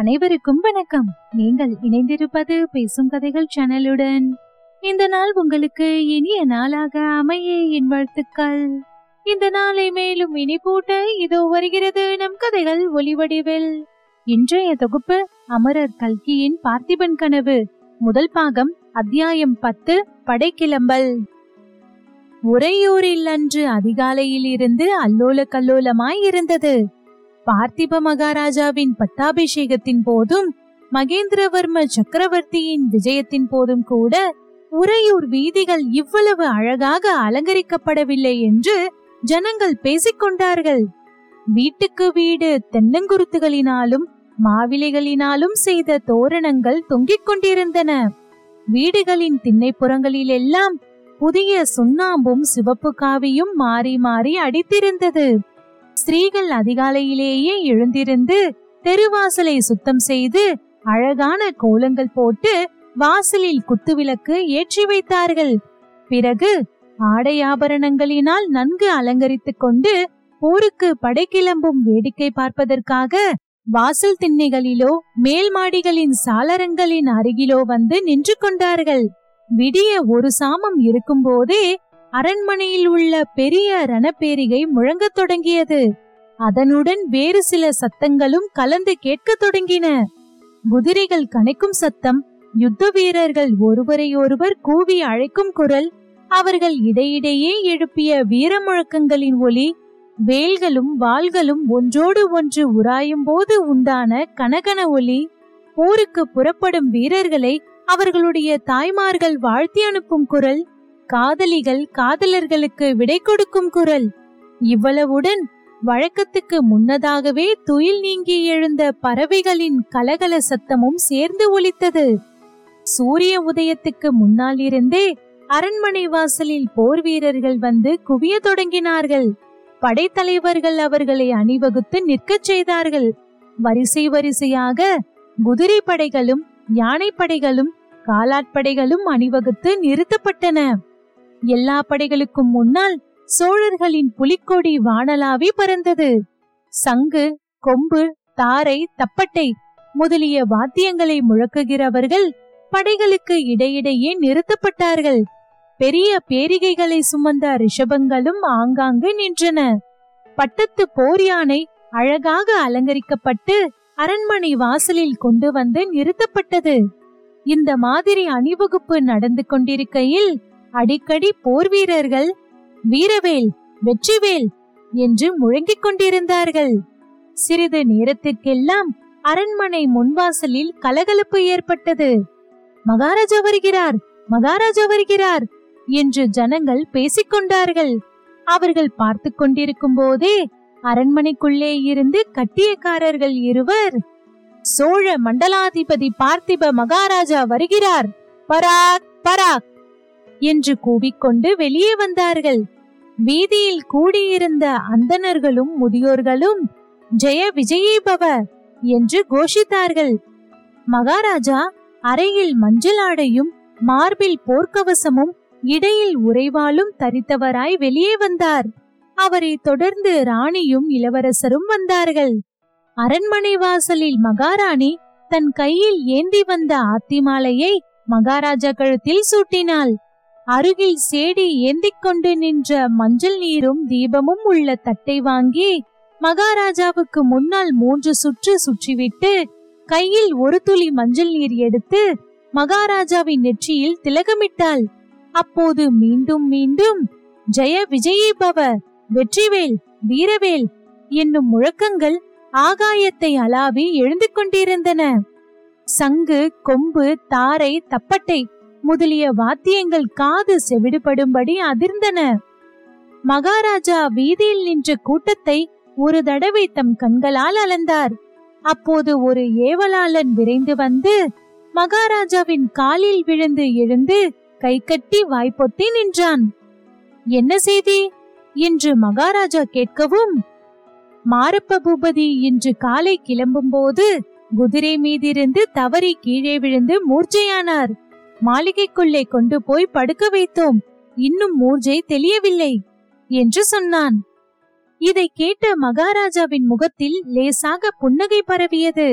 அனைவருக்கும் வணக்கம். நீங்கள் இணைந்திருப்பது பேசும் கதைகள் சேனலுடன். இந்த நாள் உங்களுக்கு இனிய நாளாக அமைய என் வாழ்த்துக்கள். இந்த நாளை மேலும் இனிப்பூட்ட இதோ வருகிறது நம் கதைகள் ஒளிவடிவில் இன்றைய தொகுப்பு அமரர் கல்கியின் பார்த்திபன் கனவு. முதல் பாகம் அத்தியாயம் பத்து படைக்கிளம்பல். உறையூரில் அன்று அதிகாலையில் இருந்து அல்லோல கல்லோலமாய் இருந்தது. பார்த்திப மகாராஜாவின் பட்டாபிஷேகத்தின் போதும் மகேந்திரவர்ம சக்கரவர்த்தியின் விஜயத்தின் போதும் கூட உறையூர் வீதிகள் இவ்வளவு அழகாக அலங்கரிக்கப்படவில்லை என்று ஜனங்கள் பேசிக்கொண்டார்கள். வீட்டுக்கு வீடு தென்னங்குருத்துகளினாலும் மாவிலைகளினாலும் செய்த தோரணங்கள் தொங்கிக் கொண்டிருந்தன. வீடுகளின் திண்ணைப்புறங்களில் எல்லாம் புதிய சுண்ணாம்பும் சிவப்பு காவியும் மாறி மாறி அடித்திருந்தது. ஸ்திரீகள் அதிகாலையிலேயே எழுந்திருந்து தெருவாசலை சுத்தம் செய்து அழகான கோலங்கள் போட்டு வாசலில் குத்துவிளக்கு ஏற்றி வைத்தார்கள். பிறகு ஆடை ஆபரணங்களினால் நன்கு அலங்கரித்துக் கொண்டு ஊருக்கு படை கிளம்பும் வேடிக்கை பார்ப்பதற்காக வாசல் திண்ணைகளிலோ மேல் மாடிகளின் சாளரங்களின் அருகிலோ வந்து நின்று கொண்டார்கள். விடிய ஒரு சாமம் இருக்கும்போதே அரண்மனையில் உள்ள பெரிய ரணப்பேரிகை முழங்கத் தொடங்கியது. அதனுடன் வேறு சில சத்தங்களும் கலந்து கேட்கத் தொடங்கின. குதிரைகள் கனைக்கும் சத்தம் யுத்த வீரர்கள் ஒருவரையொருவர் கூவி அழைக்கும் குரல் அவர்கள் இடையிடையே எழுப்பிய வீர முழக்கங்களின் ஒலி வேல்களும் வாள்களும் ஒன்றோடு ஒன்று உராயும் போது உண்டான கனகன ஒலி போருக்கு புறப்படும் வீரர்களை அவர்களுடைய தாய்மார்கள் வாழ்த்தி அனுப்பும் குரல் காதலிகள் காதலர்களுக்கு விடை கொடுக்கும் குரல். இவ்வளவுடன் வழக்கத்துக்கு முன்னதாகவே துயில் நீங்கி எழுந்த பறவைகளின் கலகல சத்தமும் சேர்ந்து ஒலித்தது. சூரிய உதயத்துக்கு முன்னால் இருந்தே அரண்மனை வாசலில் போர் வீரர்கள் வந்து குவிய தொடங்கினார்கள். படைத்தலைவர்கள் அவர்களை அணிவகுத்து நிற்கச் செய்தார்கள். வரிசை வரிசையாக குதிரை படைகளும் யானை படைகளும் காலாட்படைகளும் அணிவகுத்து நிறுத்தப்பட்டன. எல்லா படைகளுக்கும் முன்னால் சோழர்களின் புலிக்கொடி வானலாவி பறந்தது. சங்கு கொம்பு தாரை தப்பட்டை முதலிய வாத்தியங்களை முழக்குகிறவர்கள் படைகளுக்கு இடையிடையே நிறுத்தப்பட்டார்கள். பெரிய பேரிகைகளை சுமந்த ரிஷபங்களும் ஆங்காங்கு நின்றன. பட்டத்து போர் யானை அழகாக அலங்கரிக்கப்பட்டு அரண்மனை வாசலில் கொண்டு வந்து நிறுத்தப்பட்டது. இந்த மாதிரி அணிவகுப்பு நடந்து கொண்டிருக்கையில் அடிக்கடி போர் வீரர்கள் வீரவேல் வெற்றிவேல் என்று முழங்கிக் கொண்டிருந்தார்கள். சிறிது நேரத்திற்கெல்லாம் அரண்மனை முன்வாசலில் கலகலப்பு ஏற்பட்டது. மகாராஜா வருகிறார் மகாராஜா வருகிறார் என்று ஜனங்கள் பேசிக்கொண்டார்கள் அவர்கள் பார்த்து கொண்டிருக்கும் போதே அரண்மனைக்குள்ளே இருந்து கட்டியக்காரர்கள் இருவர் சோழ மண்டலாதிபதி பார்த்திப மகாராஜா வருகிறார். பராக் பராக்! என்று கூவிக்கொண்டு வெளியே வந்தார்கள். வீதியில் கூடியிருந்த அந்தணர்களும் முதியோர்களும் ஜெய விஜயீபவ என்று கோஷித்தார்கள். மகாராஜா அறையில் மஞ்சள் ஆடையும் மார்பில் போர்க்கவசமும் இடையில் உறைவாலும் தரித்தவராய் வெளியே வந்தார். அவரை தொடர்ந்து ராணியும் இளவரசரும் வந்தார்கள். அரண்மனை வாசலில் மகாராணி தன் கையில் ஏந்தி வந்த ஆத்திமாலையை மகாராஜா கழுத்தில் சூட்டினாள். அருகில் சேடி ஏந்திக் கொண்டு நின்ற மஞ்சள் நீரும் தீபமும் உள்ள தட்டை வாங்கி மகாராஜாவுக்கு முன்னால் மூன்று சுற்று சுற்றிவிட்டு கையில் ஒரு துளி மஞ்சள் நீர் எடுத்து மகாராஜாவின் நெற்றியில் திலகமிட்டாள். அப்போது மீண்டும் மீண்டும் ஜெய விஜயீபவ வெற்றிவேல் வீரவேல் என்னும் முழக்கங்கள் ஆகாயத்தை அலாவி எழுந்து கொண்டிருந்தன. சங்கு கொம்பு தாரை தப்பட்டை முதலிய வாத்தியங்கள் காது செவிடுபடும்படி அதிர்ந்தன. மகாராஜா வீதியில் நின்ற கூட்டத்தை ஒரு தடவை தம் கண்களால் அளந்தார். அப்போது ஒரு ஏவலாளன் விரைந்து வந்து மகாராஜாவின் காலில் விழுந்து எழுந்து கை கட்டி வாய்ப்பொத்தி நின்றான். என்ன செய்தி? என்று மகாராஜா கேட்கவும் மாரப்ப பூபதி இன்று காலை கிளம்பும் போது குதிரை மீதிருந்து தவறி கீழே விழுந்து மூர்ச்சையானார். மாளிகைக்குள்ளே கொண்டு போய் படுக்க வைத்தோம். இன்னும் மூர்ஜை தெளியவில்லை என்று சொன்னான். இதை கேட்ட மகாராஜாவின் முகத்தில் லேசாக புன்னகை பரவியது.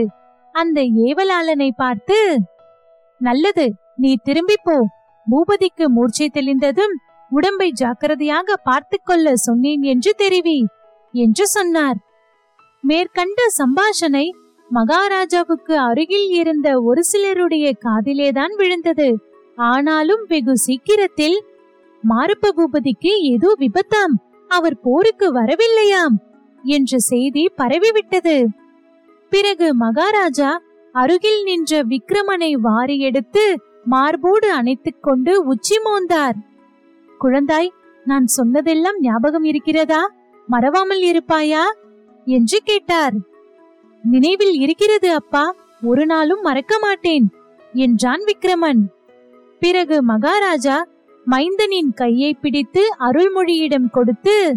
அந்த ஏவலாளனை பார்த்து நல்லது நீ திரும்பி போ. பூபதிக்கு மூர்ச்சை தெளிந்ததும் உடம்பை ஜாக்கிரதையாக பார்த்துக்கொள்ள சொன்னேன் என்று தெரிவி என்று சொன்னார். மேற்கண்ட சம்பாஷனை மகாராஜாவுக்கு அருகில் இருந்த ஒரு சிலருடைய காதிலேதான் விழுந்தது. ஆனாலும் வெகு சீக்கிரத்தில் மாரப்ப பூபதிக்கு ஏதோ விபத்தாம் அவர் போருக்கு வரவில்லையாம் என்ற செய்தி பரவிவிட்டது. பிறகு மகாராஜா அருகில் நின்ற விக்ரமனை வாரி எடுத்து மார்போடு அணைத்துக் கொண்டு உச்சி மோந்தார். குழந்தாய் நான் சொன்னதெல்லாம் ஞாபகம் இருக்கிறதா? மறவாமல் இருப்பாயா? என்று கேட்டார். நினைவில் இருக்கிறது அப்பா. ஒரு நாளும் மறக்க மாட்டேன் என்றான் விக்ரமன். பிறகு மகாராஜா மைந்தனின் கையை பிடித்து அருள்மொழியிடம் கொடுத்து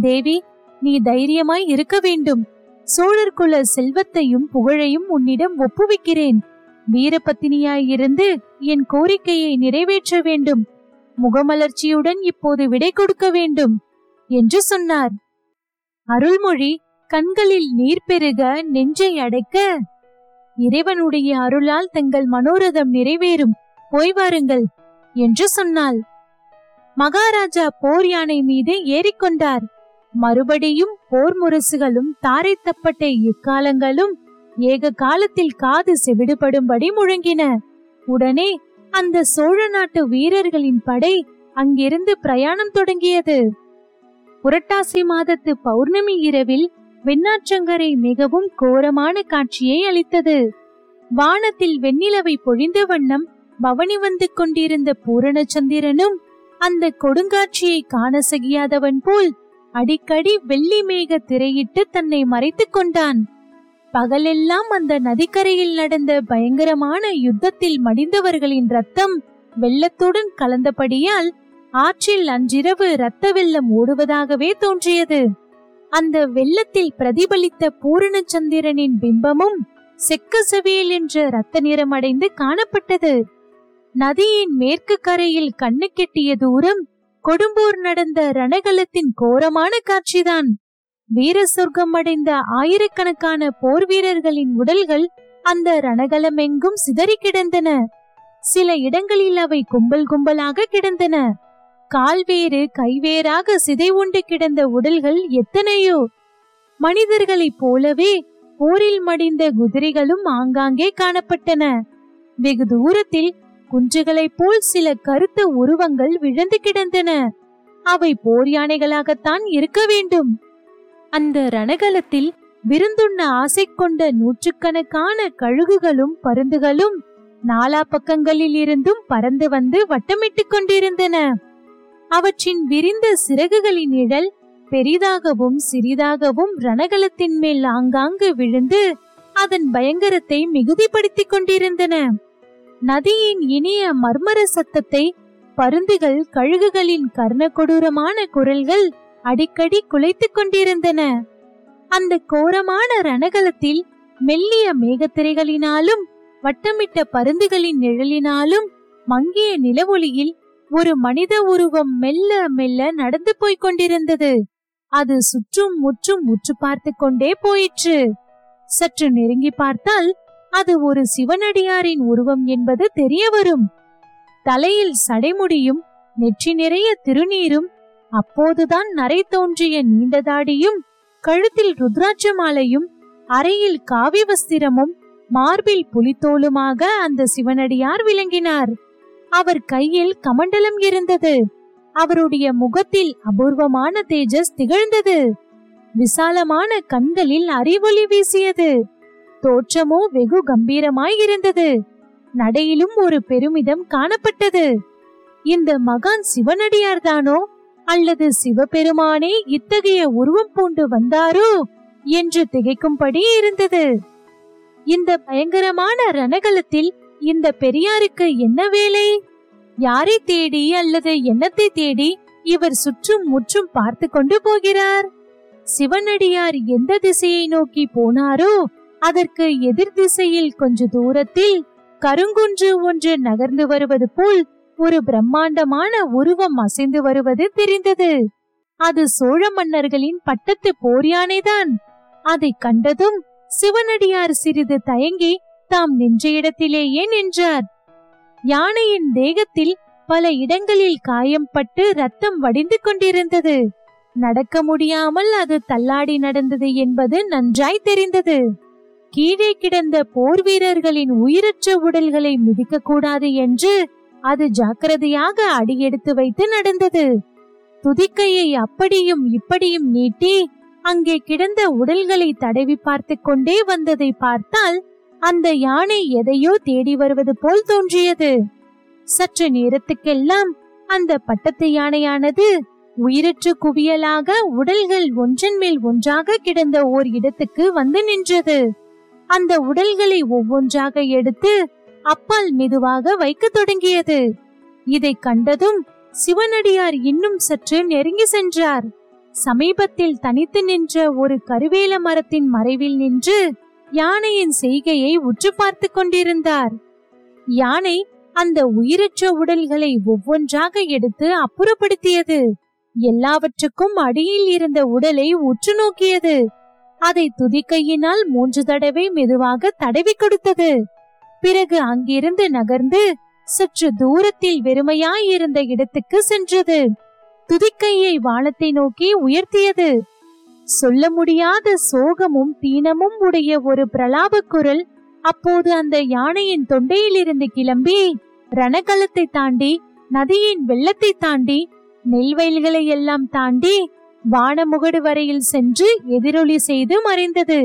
தேவி நீ தைரியமாய் இருக்க வேண்டும். சோழர் குல செல்வத்தையும் புகழையும் உன்னிடம் ஒப்புவிக்கிறேன். வீரபத்தினியாயிருந்து என் கோரிக்கையை நிறைவேற்ற வேண்டும். முகமலர்ச்சியுடன் இப்போது விடை கொடுக்க வேண்டும் என்று சொன்னார். அருள்மொழி கண்களில் நீர் பெருக நெஞ்சை அடைக்க. இறைவனுடைய அருளால் தங்கள் மனோரதம் நிறைவேறும். போய் வாருங்கள் என்று சொன்னாள். மகாராஜா போர் யானை மீது ஏறிக்கொண்டார். மறுபடியும் போர் முரசுகளும் தாரை தப்பட்ட எக்காலங்களும் ஏக காலத்தில் காது செவிடுபடும்படி முழங்கின. உடனே அந்த சோழ நாட்டு வீரர்களின் படை அங்கிருந்து பிரயாணம் தொடங்கியது. புரட்டாசி மாதத்து பௌர்ணமி இரவில் வெண்ணாற்றங்கரை மிகவும் கோரமான காட்சியை அளித்தது. வானத்தில் வெண்ணிலவை பொழிந்த வண்ணம் பவனி வந்து கொண்டிருந்த பூரணச்சந்திரனும் அந்த கொடுங்காட்சியை காண சகியாதவன் போல் அடிக்கடி வெள்ளி மேக திரையிட்டு தன்னை மறைத்துக் கொண்டான். பகலெல்லாம் அந்த நதிக்கரையில் நடந்த பயங்கரமான யுத்தத்தில் மடிந்தவர்களின் ரத்தம் வெள்ளத்துடன் கலந்தபடியால் ஆற்றில் அன்றிரவு இரத்த வெள்ளம் ஓடுவதாகவே தோன்றியது. அந்த வெள்ளத்தில் பிரதிபலித்த பூரணச்சந்திரனின் பிம்பமும் செக்க செவியல் என்ற இரத்த நிறமடைந்து காணப்பட்டது. நதியின் மேற்கு கரையில் கண்ணு கெட்டிய தூரம் கொடும்பூர் நடந்த ரணகலத்தின் கோரமான காட்சிதான். வீர சொர்க்கம் அடைந்த ஆயிரக்கணக்கான போர் வீரர்களின் உடல்கள் அந்த ரணகலமெங்கும் சிதறி கிடந்தன. சில இடங்களில் அவை கும்பல் கும்பலாக கிடந்தன. கால்வேறு கைவேறாக சிதை உண்டு கிடந்த உடல்கள் எத்தனையோ? மனிதர்களைப் போலவே போரில் மடிந்த குதிரைகளும் ஆங்காங்கே காணப்பட்டன. வெகு தூரத்தில் குன்றுகளைப் போல் சில கருத்த உருவங்கள் விழுந்து கிடந்தன. அவை போர் யானைகளாகத்தான் இருக்க வேண்டும். அந்த ரணகலத்தில் விருந்துண்ண ஆசை கொண்ட நூற்றுக்கணக்கான கழுகுகளும் பருந்துகளும் நாலா பக்கங்களில் இருந்தும் பறந்து வந்து வட்டமிட்டுக் கொண்டிருந்தன. அவற்றின் விரிந்த சிறகுகளின் நிழல் பெரிதாகவும் சிறிதாகவும் ரணகலத்தின் மேல் ஆங்காங்கு விழுந்து அதன் பயங்கரத்தை மிகுதிப்படுத்திக் கொண்டிருந்தன. நதியின் இனிய மர்மர சத்தத்தை பருந்துகள் கழுகுகளின் கர்ண கொடூரமான குரல்கள் அடிக்கடி குலைத்துக் கொண்டிருந்தன. அந்த கோரமான ரணகலத்தில் மெல்லிய மேகத்திரைகளினாலும் வட்டமிட்ட பருந்துகளின் நிழலினாலும் மங்கிய நிலவொளியில் ஒரு மனித உருவம் மெல்ல மெல்ல நடந்து போய்க் கொண்டிருந்தது. அது சுற்றும் முற்றும் உற்று பார்த்து கொண்டே போயிற்று. சற்று நெருங்கி பார்த்தால் அது ஒரு சிவனடியாரின் உருவம் என்பது தெரிய வரும். தலையில் சடைமுடியும் நெற்றி நிறைய திருநீரும் அப்போதுதான் நரை தோன்றிய நீண்ட தாடியும் கழுத்தில் ருத்ராட்ச மாலையும் அறையில் காவி வஸ்திரமும் மார்பில் புலித்தோலுமாக அந்த சிவனடியார் விளங்கினார். அவர் கையில் கமண்டலம் இருந்தது. அவருடைய முகத்தில் அபூர்வமான தேஜஸ் திகழ்ந்தது. விசாலமான கண்களில் அறிவொளி வீசியது. தோற்றமோ வெகு கம்பீரமாய் இருந்தது. நடையிலும் ஒரு பெருமிதம் காணப்பட்டது. இந்த மகான் சிவனடியார்தானோ அல்லது சிவபெருமானே இத்தகைய உருவம் பூண்டு வந்தாரோ? என்று திகைக்கும்படி இருந்தது. இந்த பயங்கரமான ரணகலத்தில் இந்த பெரியாருக்கு என்ன வேலை? யாரை தேடி அல்லது என்னத்தை தேடி இவர் சுற்றும் முற்றும் பார்த்து கொண்டு போகிறார்? சிவனடியார் எந்த திசையை நோக்கி போனாரோ அதற்கு எதிர் திசையில் கொஞ்ச தூரத்தில் கருங்குன்று ஒன்று நகர்ந்து வருவது போல் ஒரு பிரம்மாண்டமான உருவம் அசைந்து வருவது தெரிந்தது. அது சோழ மன்னர்களின் பட்டத்து போர் யானைதான் அதை கண்டதும் சிவனடியார் சிறிது தயங்கி தாம் நின்ற இடத்திலேயே நின்றார். யானையின் தேகத்தில் பல இடங்களில் காயம்பட்டு ரத்தம் வடிந்து கொண்டிருந்தது. நடக்க முடியாமல் அது தள்ளாடி நடந்தது என்பது நன்றாய் தெரிந்தது. கீழே கிடந்த போர் வீரர்களின் உயிரற்ற உடல்களை மிதிக்க கூடாது என்று அது ஜாக்கிரதையாக அடியெடுத்து வைத்து நடந்தது. துதிக்கையை அப்படியும் இப்படியும் நீட்டி அங்கே கிடந்த உடல்களை தடவி பார்த்து கொண்டே வந்ததை பார்த்தால் அந்த யானை எதையோ தேடி வருவது போல் தோன்றியது. சற்று நேரத்துக்கெல்லாம் அந்த பட்டத்து யானையானது உயிரற்ற குவியலாக உடல்கள் ஒன்றன் மேல் ஒன்றாக கிடந்த ஓர் இடத்துக்கு வந்து நின்றது. அந்த உடல்களை ஒவ்வொன்றாக எடுத்து அப்பால் மெதுவாக வைக்கத் தொடங்கியது. இதை கண்டதும் சிவனடியார் இன்னும் சற்று நெருங்கி சென்றார். சமீபத்தில் தனித்து நின்ற ஒரு கருவேல மரத்தின் மறைவில் நின்று யானையின் செய்கையை உற்று பார்த்து கொண்டிருந்தார். யானை அந்த உயிரற்ற உடல்களை ஒவ்வொன்றாக எடுத்து அப்புறப்படுத்தியது. எல்லாவற்றுக்கும் அடியில் இருந்த உடலை உற்று நோக்கியது. அதை துதிக்கையினால் மூன்று தடவை மெதுவாக தடவி கொடுத்தது. பிறகு அங்கிருந்து நகர்ந்து சற்று தூரத்தில் வெறுமையாய் இருந்த இடத்துக்கு சென்றது. துதிக்கையை வானத்தை நோக்கி உயர்த்தியது. சொல்ல முடியாத சோகமும் தீனமும் உடைய ஒரு பிரலாப குரல் அப்போது அந்த யானையின் தொண்டையிலிருந்து கிளம்பி ரணகலத்தை தாண்டி நதியின் வெள்ளத்தை தாண்டி நெல்வயல்களை எல்லாம் தாண்டி வானமுகடு வரையில் சென்று எதிரொலி செய்து மறைந்தது.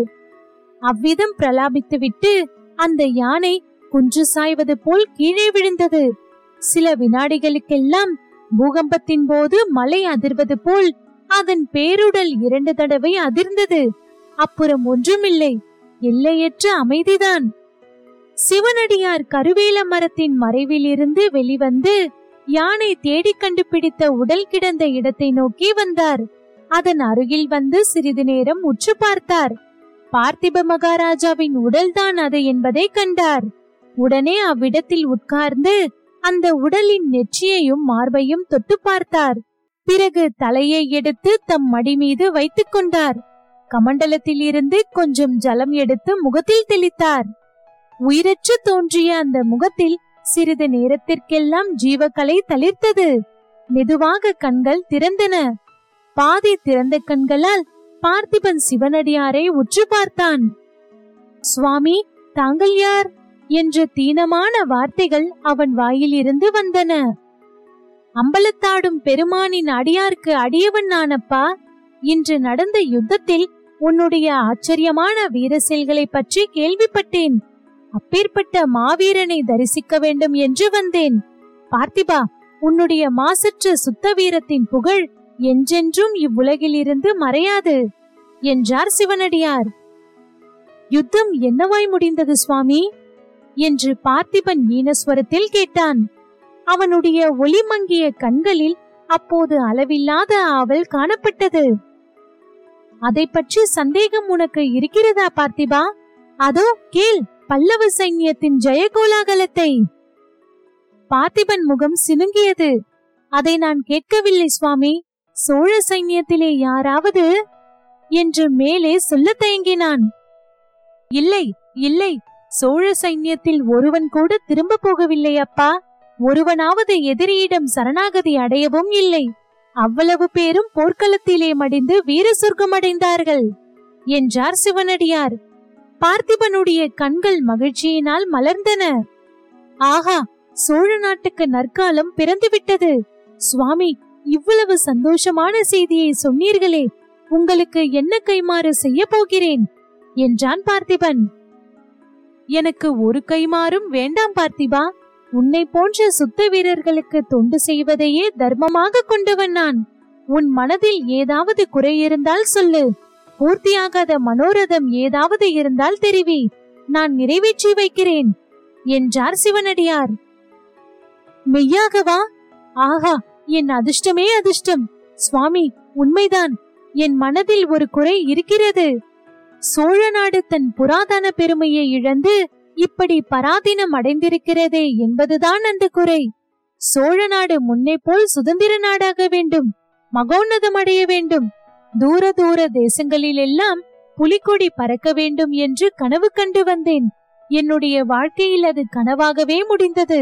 அவ்விதம் பிரலாபித்துவிட்டு அந்த யானை குன்று சாய்வது போல் கீழே விழுந்தது. சில வினாடிகளுக்கெல்லாம் பூகம்பத்தின் போது மலை அதிர்வது போல் அதன் பேருடல் இரண்டு தடவை அதிர்ந்தது. அப்புறம் ஒன்றுமில்லை. எல்லையற்ற அமைதிதான். சிவனடியார் கருவேல மரத்தின் மறைவில் இருந்து வெளிவந்து யானை தேடி கண்டுபிடித்த உடல் கிடந்த இடத்தை நோக்கி வந்தார். அதன் அருகில் வந்து சிறிது நேரம் உற்று பார்த்தார். பார்த்திப மகாராஜாவின் உடல்தான் அது என்பதை கண்டார். உடனே அவ்விடத்தில் உட்கார்ந்து அந்த உடலின் நெற்றியையும் மார்பையும் தொட்டு பார்த்தார். பிறகு தலையை எடுத்து தம் மடி மீது வைத்துக் கொண்டார். கமண்டலத்தில் இருந்து கொஞ்சம் ஜலம் எடுத்து முகத்தில் தெளித்தார். உயிரற்று தோன்றிய அந்த முகத்தில் சிறிது நேரத்திற்கெல்லாம் ஜீவக்கலை தளிர்த்தது. மெதுவாக கண்கள் திறந்தன. பாதி திறந்த கண்களால் பார்த்திபன் சிவனடியாரை உற்று பார்த்தான். சுவாமி தாங்கள் யார்? என்ற தீனமான வார்த்தைகள் அவன் வாயிலிருந்து வந்தன. அம்பலத்தாடும் பெருமானின் அடியார்க்கு அடியவன் நானப்பா இன்று நடந்த யுத்தத்தில் உன்னுடைய ஆச்சரியமான வீர செயல்களை பற்றி கேள்விப்பட்டேன். அப்பேற்பட்ட மாவீரனை தரிசிக்க வேண்டும் என்று வந்தேன். பார்த்திபா உன்னுடைய மாசற்ற சுத்த வீரத்தின் புகழ் என்றென்றும் இவ்வுலகில் இருந்து மறையாது என்றார் சிவனடியார். யுத்தம் என்னவாய் முடிந்தது சுவாமி? என்று பார்த்திபன் ஈனஸ்வரத்தில் கேட்டான். அவனுடைய ஒளிமங்கிய கண்களில் அப்போது அளவில்லாத ஆவல் காணப்பட்டது. அதை பற்றி சந்தேகம் உனக்கு இருக்கிறதா பார்த்திபா? அதோ கேள் பல்லவ சைன்யத்தின் ஜெயகோலாகலத்தை. பார்த்திபன் முகம் சினுங்கியது. அதை நான் கேட்கவில்லை சுவாமி. சோழ சைன்யத்திலே யாராவது? என்று மேலே சொல்ல தயங்கினான். இல்லை இல்லை சோழ சைன்யத்தில் ஒருவன் கூட திரும்ப போகவில்லை அப்பா. ஒருவனாவது எதிரியிடம் சரணாகதி அடையவும் இல்லை. அவ்வளவு பேரும் போர்க்களத்திலே மடிந்து வீர சொர்க்கம் அடைந்தார்கள் என்றார் சிவனடியார். பார்த்திபனுடைய கண்கள் மகிழ்ச்சியினால் மலர்ந்தன. ஆஹா சோழ நாட்டுக்கு நற்காலம் பிறந்துவிட்டது. சுவாமி இவ்வளவு சந்தோஷமான செய்தியை சொன்னீர்களே உங்களுக்கு என்ன கைமாறு செய்ய போகிறேன் என்றான் பார்த்திபன். எனக்கு ஒரு கைமாறும் வேண்டாம் பார்த்திபா உன்னை போன்ற சுத்த வீரர்களுக்கு தொண்டு செய்வதையே தர்மமாக கொண்டவன் நான். உன் மனதில் ஏதாவது குறை இருந்தால் சொல்லு. பூர்த்தியாகாத மனோரதம் ஏதாவது இருந்தால் தெரிவி. நான் நிறைவேற்றி வைக்கிறேன். என்றார் சிவனடியார். மெய்யாகவா ஆஹா என் அதிர்ஷ்டமே அதிர்ஷ்டம். சுவாமி உண்மைதான். என் மனதில் ஒரு குறை இருக்கிறது. சோழ நாடு தன் புராதன பெருமையை இழந்து இப்படி பராதீனம் அடைந்திருக்கிறதே என்பதுதான் அந்த குறை. சோழ நாடு முன்னே போல் சுதந்திர நாடாக வேண்டும் மகோன்னதம் அடைய வேண்டும். தூர தூர தேசங்களில் எல்லாம் புலிக்கொடி பறக்க வேண்டும் என்று கனவு கண்டு வந்தேன். என்னுடைய வாழ்க்கையில் அது கனவாகவே முடிந்தது.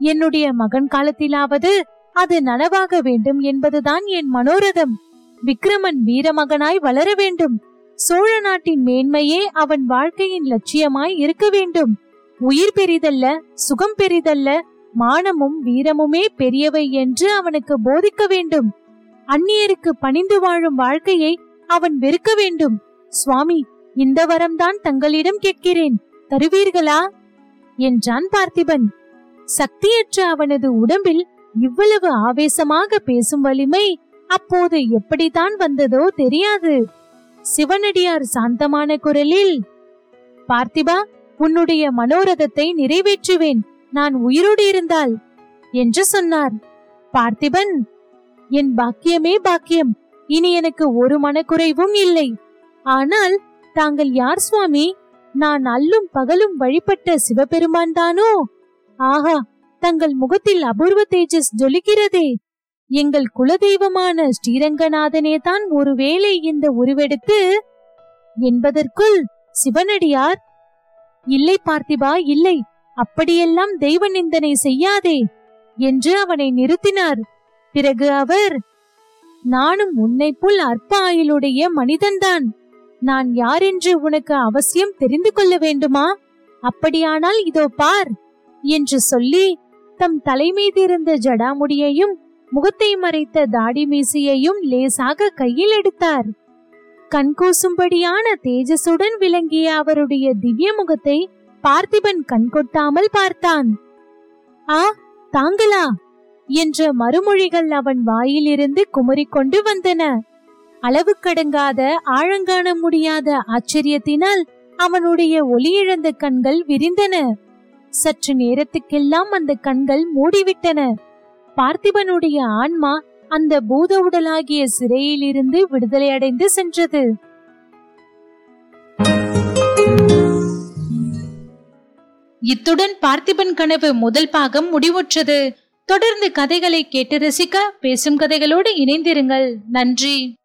என்னுடைய மகன் காலத்திலாவது அது நனவாக வேண்டும் என்பதுதான் என் மனோரதம். விக்ரமன் வீரமகனாய் வளர வேண்டும். சோழ நாட்டின் மேன்மையே அவன் வாழ்க்கையின் லட்சியமாய் இருக்க வேண்டும். உயிர் பெரிதல்ல சுகம் பெரிதல்ல மானமும் வீரமுமே பெரியவை என்று அவனுக்கு போதிக்க வேண்டும். அந்நியருக்கு பணிந்து வாழும் வாழ்க்கையை அவன் வெறுக்க வேண்டும். சுவாமி இந்த வரம்தான் தங்களிடம் கேட்கிறேன் தருவீர்களா? என்றான் பார்த்திபன். சக்தியற்ற அவனது உடம்பில் இவ்வளவு ஆவேசமாக பேசும் வலிமை அப்போது எப்படித்தான் வந்ததோ தெரியாது. சிவனடியார் சாந்தமான குரலில் பார்த்திபா உன்னுடைய மனோரதத்தை நிறைவேற்றுவேன். நான் உயிரோடு இருந்தால் என்று சொன்னார். பார்த்திபன் என் பாக்கியமே பாக்கியம். இனி எனக்கு ஒரு மனக்குறைவும் இல்லை. ஆனால் தாங்கள் யார் சுவாமி? நான் அல்லும் பகலும் வழிபட்ட சிவபெருமான் தானோ? ஆஹா தங்கள் முகத்தில் அபூர்வ தேஜஸ் ஜொலிக்கிறதே. எங்கள் குலதெய்வமான ஸ்ரீரங்கநாதனே தான் ஒருவேளை இந்த உருவெடுத்து என்பதற்குள் சிவனடியார் இல்லை பார்த்திபா இல்லை அப்படியெல்லாம் தெய்வ நிந்தனை செய்யாதே என்று அவனை நிறுத்தினார். பிறகு அவர் நானும் உன்னை போல் அற்ப ஆயுளுடைய மனிதன்தான் நான் யார் என்று உனக்கு அவசியம் தெரிந்து கொள்ள வேண்டுமா? அப்படியானால் இதோ பார் என்று சொல்லி தம் தலைமீதிருந்த ஜடாமுடியையும் முகத்தை மறைத்த தாடி மீசையையும் லேசாக கையில் எடுத்தார். கண்கூசும்படியான தேஜசுடன் விளங்கிய அவருடைய திவ்ய முகத்தை பார்த்திபன் கண்கொட்டாமல் பார்த்தான். ஆ தாங்களா? என்ற மறுமொழிகள் அவன் வாயிலிருந்து குமுறிக்கொண்டு வந்தன. அளவு கடங்காத ஆழங்காண முடியாத ஆச்சரியத்தினால் அவனுடைய ஒளியிழந்த கண்கள் விரிந்தன. சற்று நேரத்துக்கெல்லாம் அந்த கண்கள் மூடிவிட்டன. பார்த்திபனுடைய ஆன்மா அந்த பூத உடலாகிய சிறையிலிருந்து விடுதலை அடைந்து சென்றது. இத்துடன் பார்த்திபன் கனவு முதல் பாகம் முடிவுற்றது. தொடர்ந்து கதைகளை கேட்டு ரசிக்க பேசும் கதைகளோடு இணைந்திருங்கள். நன்றி.